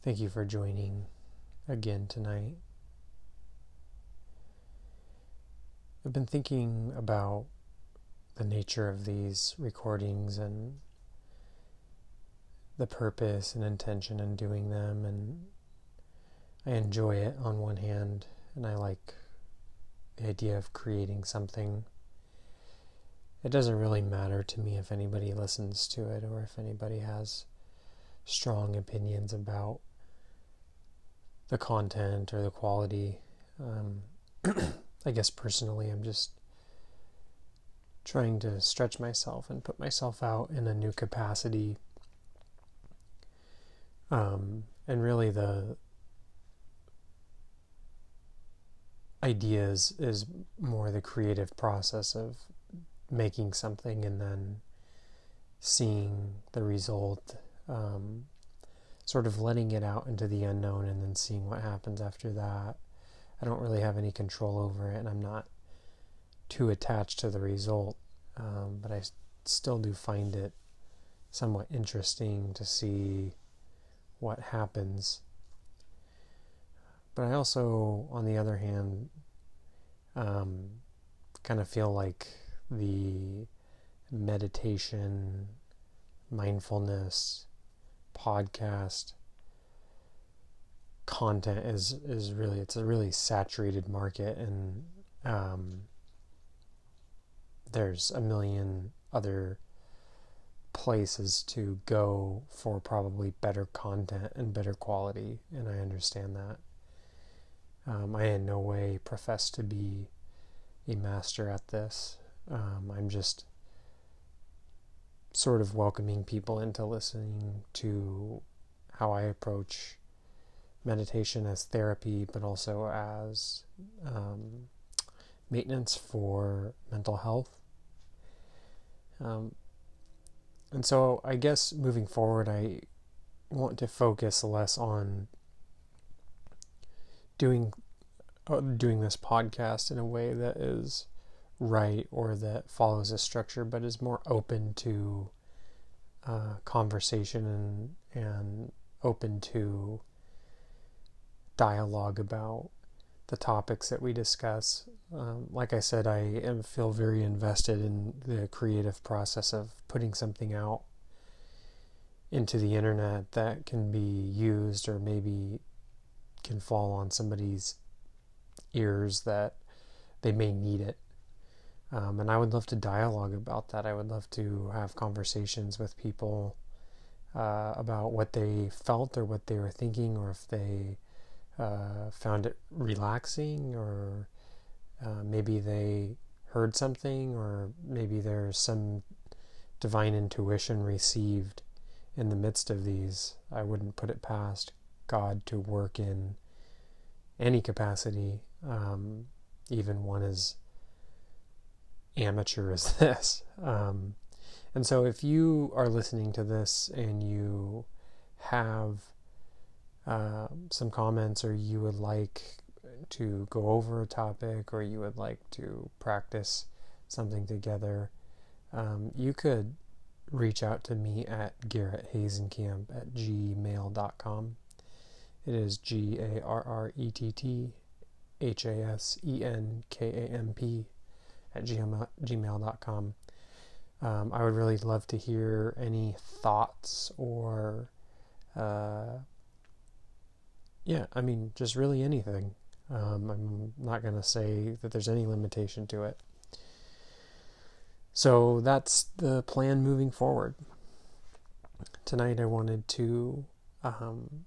Thank you for joining again tonight. I've been thinking about the nature of these recordings and the purpose and intention in doing them, and I enjoy it on one hand, and I like the idea of creating something. It doesn't really matter to me if anybody listens to it or if anybody has strong opinions about the content or the quality. Um, I guess personally, I'm just trying to stretch myself and put myself out in a new capacity. Um, and really, the ideas is, more the creative process of making something and then seeing the result. Um, sort of letting it out into the unknown and then seeing what happens after that. I don't really have any control over it, and I'm not too attached to the result, um, but I still do find it somewhat interesting to see what happens. But I also, on the other hand, um, kind of feel like the meditation, mindfulness, podcast content is is really it's a really saturated market and um, there's a million other places to go for probably better content and better quality and I understand that. Um, I in no way profess to be a master at this. Um, I'm just sort of welcoming people into listening to how I approach meditation as therapy, but also as um, maintenance for mental health. Um, and so I guess moving forward, I want to focus less on doing uh, doing this podcast in a way that is right or that follows a structure, but is more open to uh, conversation and and open to dialogue about the topics that we discuss. Um, like I said, I am, feel very invested in the creative process of putting something out into the internet that can be used or maybe can fall on somebody's ears that they may need it. Um, and I would love to dialogue about that. I would love to have conversations with people uh, about what they felt or what they were thinking, or if they uh, found it relaxing, or uh, maybe they heard something, or maybe there's some divine intuition received in the midst of these. I wouldn't put it past God to work in any capacity, um, even one as amateur as this. Um, and so, if you are listening to this and you have uh, some comments, or you would like to go over a topic, or you would like to practice something together, um, you could reach out to me at Garrett Hasenkamp at gmail.com. It is G A R R E T T H A S E N K A M P at gmail.com. Um, I would really love to hear any thoughts or, uh, yeah, I mean, just really anything. Um, I'm not going to say that there's any limitation to it. So that's the plan moving forward. Tonight I wanted to um,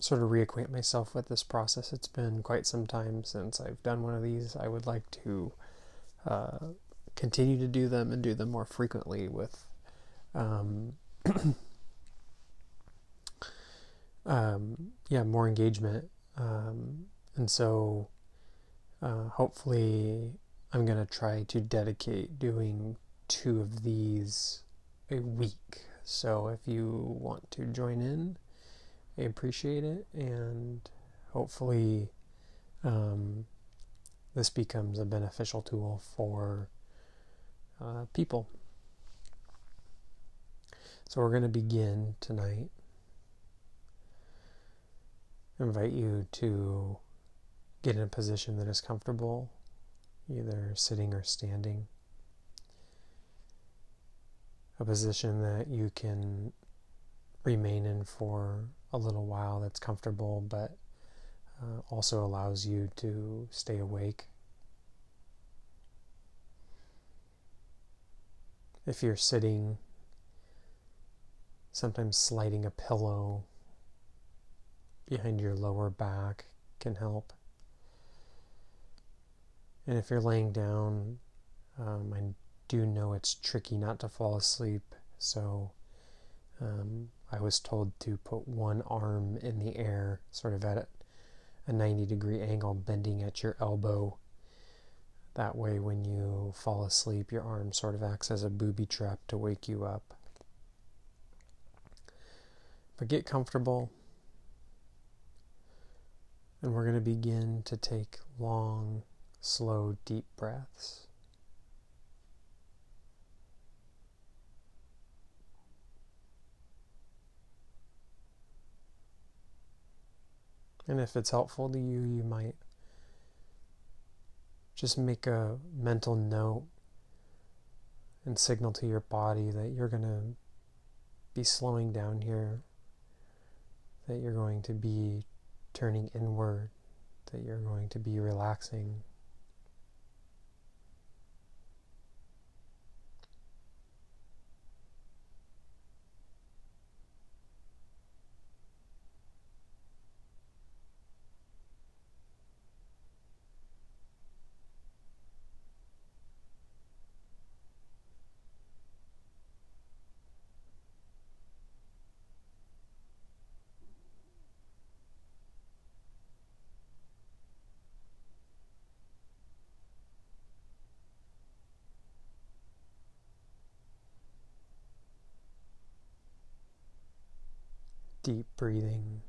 sort of reacquaint myself with this process. It's been quite some time since I've done one of these. I would like to uh, continue to do them and do them more frequently with um, um, yeah, more engagement. Um, and so uh, hopefully I'm going to try to dedicate doing two of these a week. So if you want to join in, I appreciate it, and hopefully, um, this becomes a beneficial tool for uh, people. So, we're going to begin tonight invite you to get in a position that is comfortable, either sitting or standing. A position that you can remain in for a little while that's comfortable, but uh, also allows you to stay awake. If you're sitting, sometimes sliding a pillow behind your lower back can help. And if you're laying down, um, I do know it's tricky not to fall asleep, so um, I was told to put one arm in the air, sort of at a 90 degree angle, bending at your elbow. That way, when you fall asleep, your arm sort of acts as a booby trap to wake you up. But get comfortable, and we're going to begin to take long, slow, deep breaths. And if it's helpful to you, you might just make a mental note and signal to your body that you're going to be slowing down here, that you're going to be turning inward, that you're going to be relaxing. Deep breathing.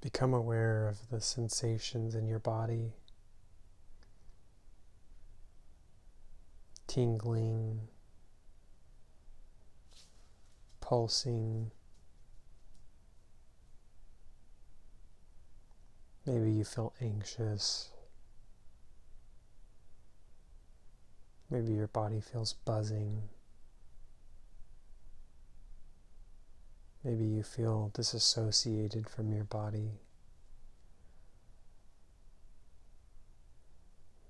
Become aware of the sensations in your body. Tingling, pulsing. Maybe you feel anxious. Maybe your body feels buzzing. Maybe you feel disassociated from your body.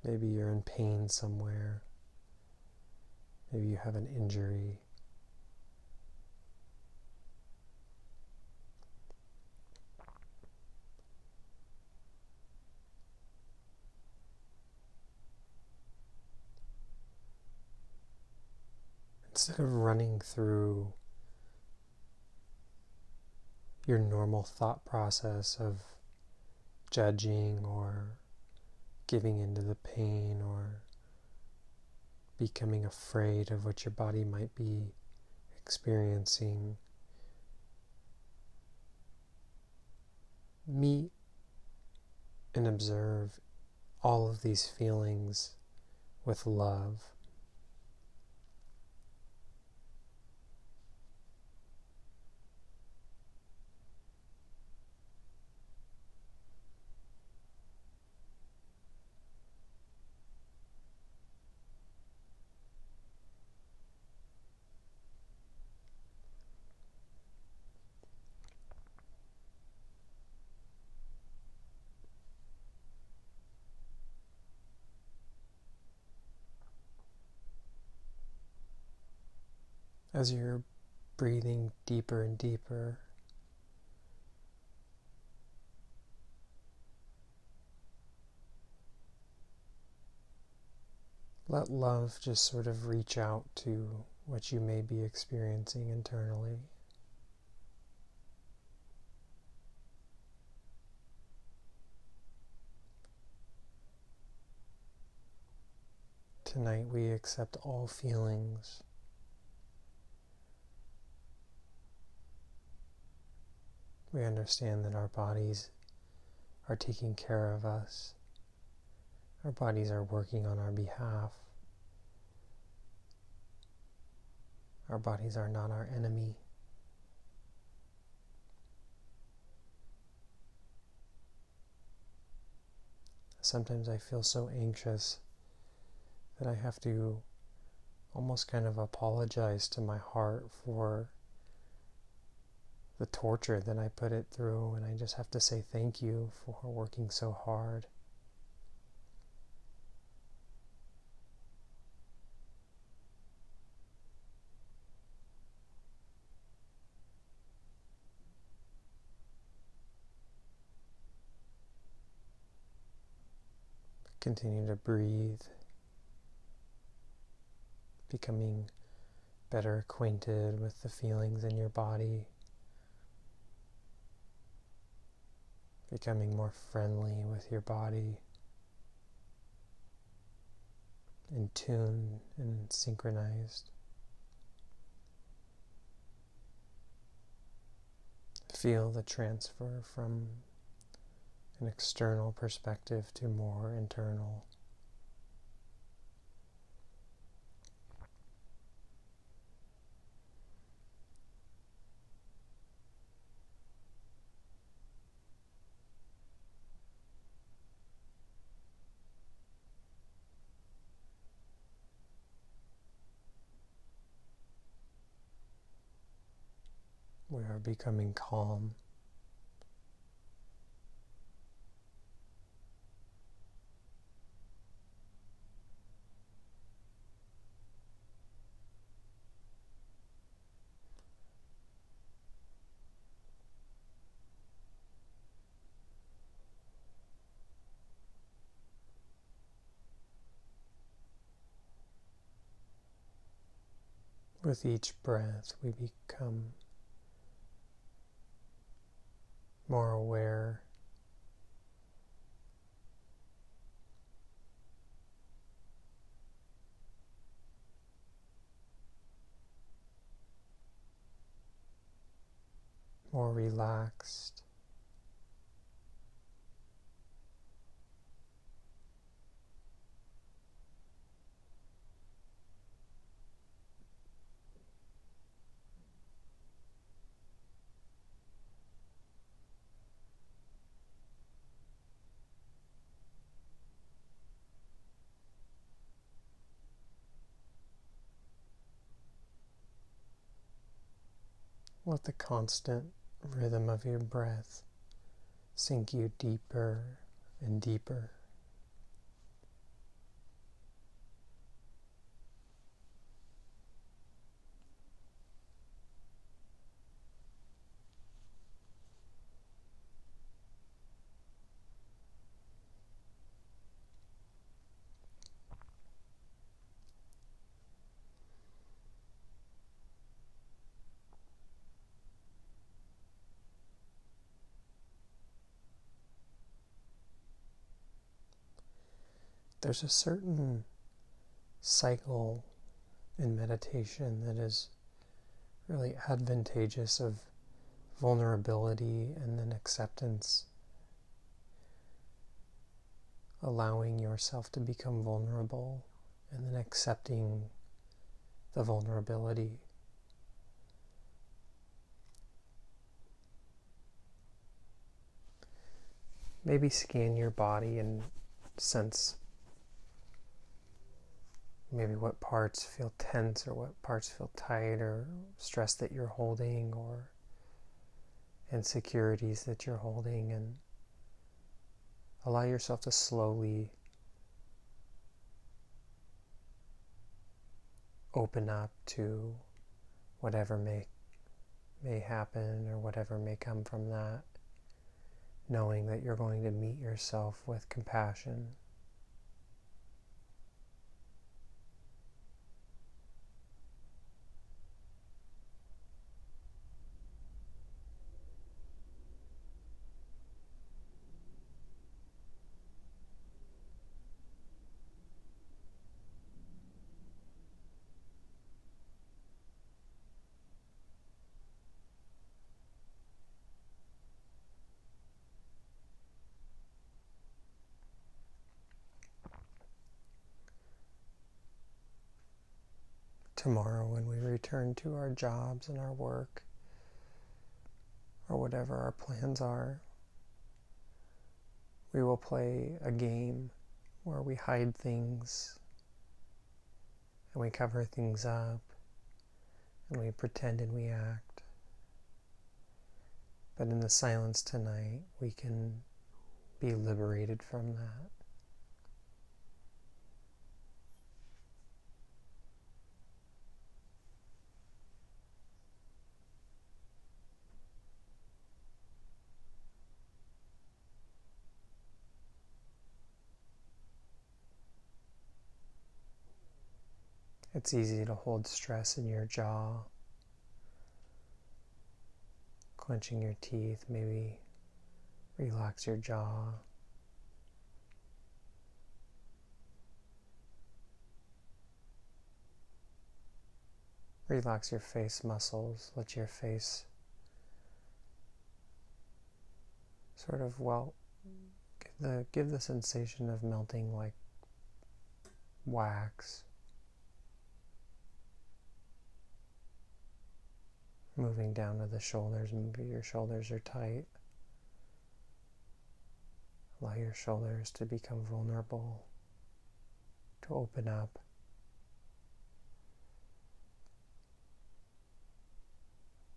Maybe you're in pain somewhere. Maybe you have an injury. Instead of running through your normal thought process of judging or giving into the pain or becoming afraid of what your body might be experiencing. Meet and observe all of these feelings with love. As you're breathing deeper and deeper. Let love just sort of reach out to what you may be experiencing internally. Tonight we accept all feelings We understand that our bodies are taking care of us. Our bodies are working on our behalf. Our bodies are not our enemy. Sometimes I feel so anxious that I have to almost kind of apologize to my heart for the torture that I put it through, and I just have to say thank you for working so hard. Continue to breathe, becoming better acquainted with the feelings in your body, becoming more friendly with your body, in tune and synchronized. Feel the transfer from an external perspective to more internal. We are becoming calm. With each breath, we become more aware. More relaxed. Let the constant rhythm of your breath sink you deeper and deeper. There's a certain cycle in meditation that is really advantageous of vulnerability and then acceptance, allowing yourself to become vulnerable and then accepting the vulnerability. Maybe scan your body and sense maybe what parts feel tense or what parts feel tight or stress that you're holding or insecurities that you're holding and allow yourself to slowly open up to whatever may may happen or whatever may come from that knowing that you're going to meet yourself with compassion tomorrow when we return to our jobs and our work or whatever our plans are, we will play a game where we hide things and we cover things up and we pretend and we act. But in the silence tonight, we can be liberated from that. It's easy to hold stress in your jaw, clenching your teeth, maybe relax your jaw. Relax your face muscles, let your face sort of, well, give the, give the sensation of melting like wax. Moving down to the shoulders. Maybe your shoulders are tight. Allow your shoulders to become vulnerable, to open up.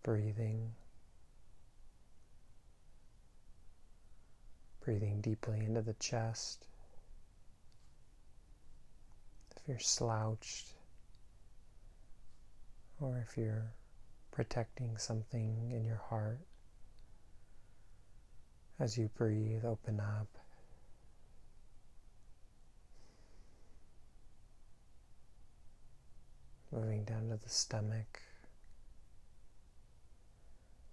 Breathing. Breathing deeply into the chest. If you're slouched, or if you're protecting something in your heart. As you breathe, open up. Moving down to the stomach,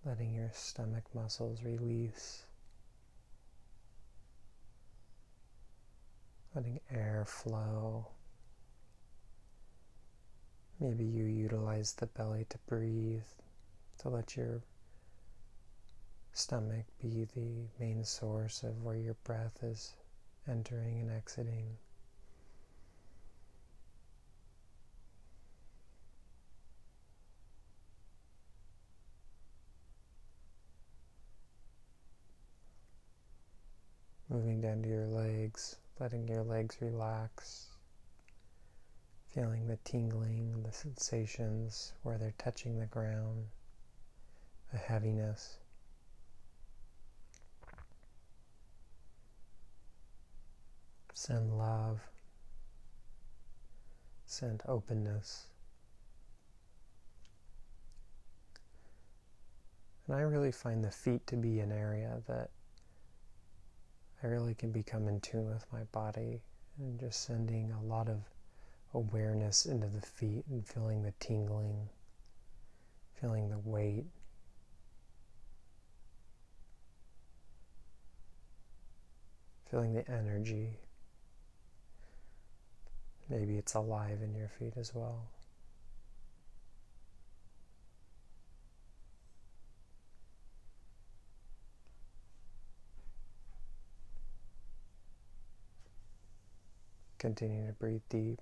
letting your stomach muscles release, letting air flow. Maybe you utilize the belly to breathe, to let your stomach be the main source of where your breath is entering and exiting. Moving down to your legs, letting your legs relax feeling the tingling, the sensations where they're touching the ground, the heaviness. Send love, send openness. And I really find the feet to be an area that I really can become in tune with my body and just sending a lot of awareness into the feet and feeling the tingling, feeling the weight. Feeling the energy. Maybe it's alive in your feet as well. Continue to breathe deep.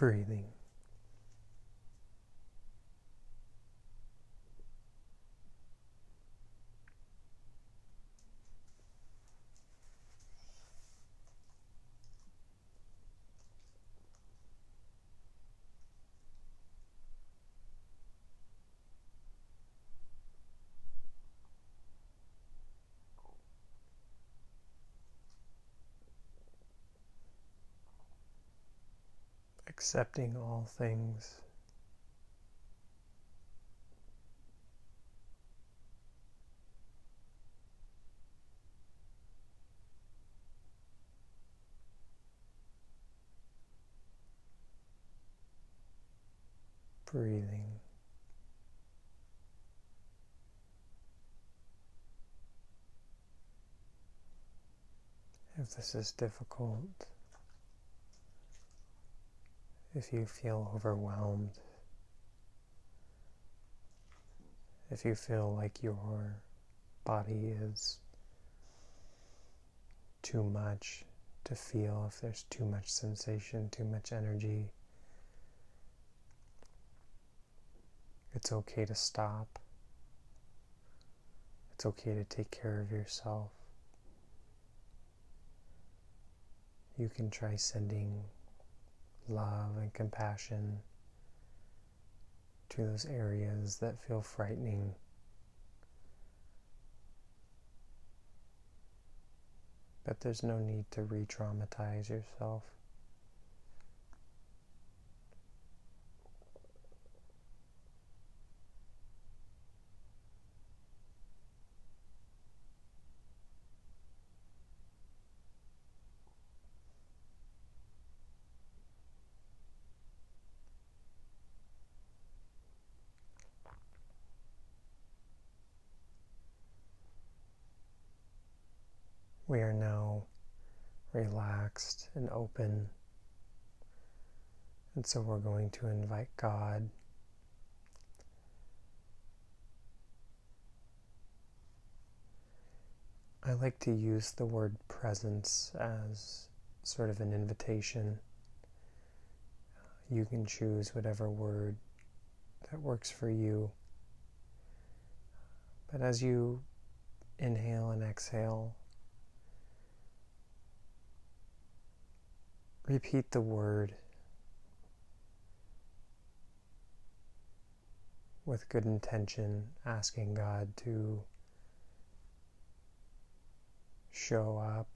Breathing. Accepting all things. Breathing. If this is difficult, if you feel overwhelmed, if you feel like your body is too much to feel, if there's too much sensation, too much energy, it's okay to stop. It's okay to take care of yourself. You can try sending love and compassion to those areas that feel frightening. But there's no need to re traumatize yourself. We are now relaxed and open. And so we're going to invite God I like to use the word presence as sort of an invitation. You can choose whatever word that works for you. But as you inhale and exhale, Repeat the word with good intention, asking God to show up.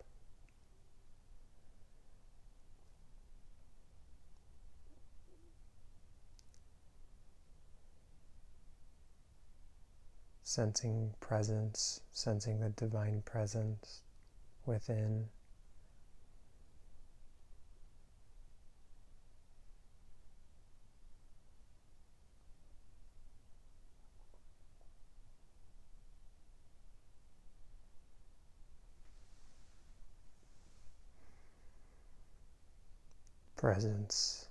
Sensing presence, sensing the divine presence within. Presence.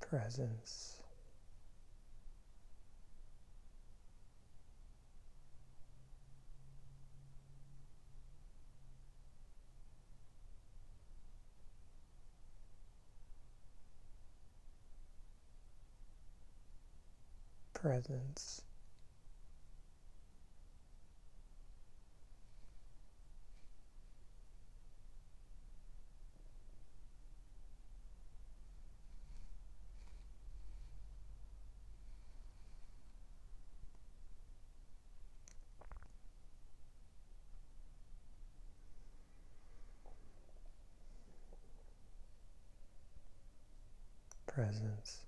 Presence. Presence. presence.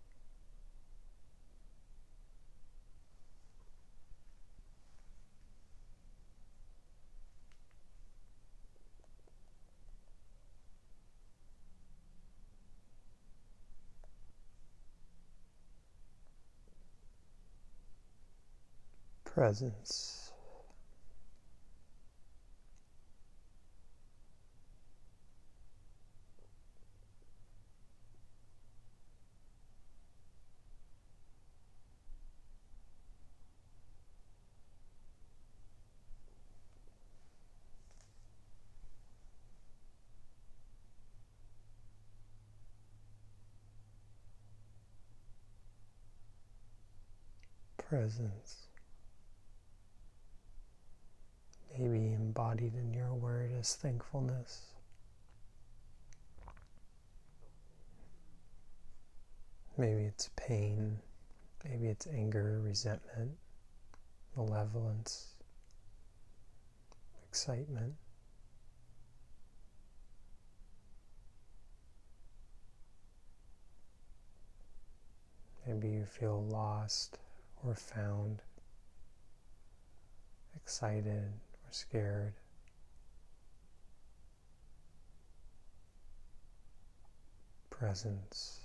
presence. presence. Maybe embodied in your word is thankfulness. Maybe it's pain, maybe it's anger, resentment, malevolence, excitement. Maybe you feel lost or found, excited or scared. Presence.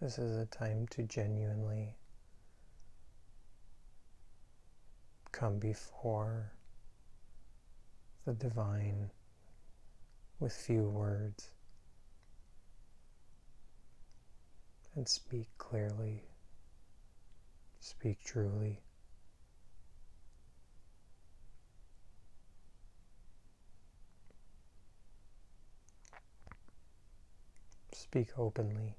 This is a time to genuinely come before the divine with few words and speak clearly, speak truly. Speak openly.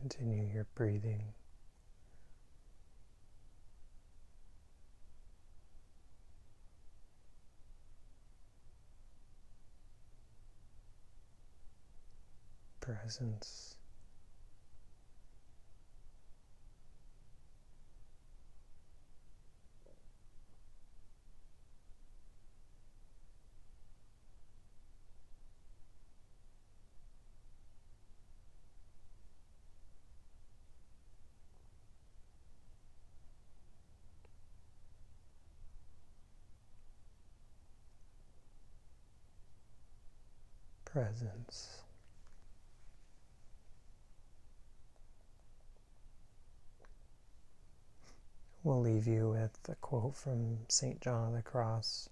Continue your breathing. Presence. Presence. We'll leave you with a quote from St. John of the Cross.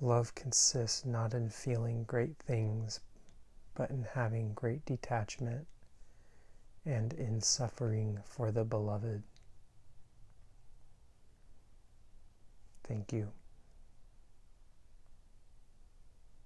Love consists not in feeling great things, but in having great detachment and in suffering for the beloved. Thank you.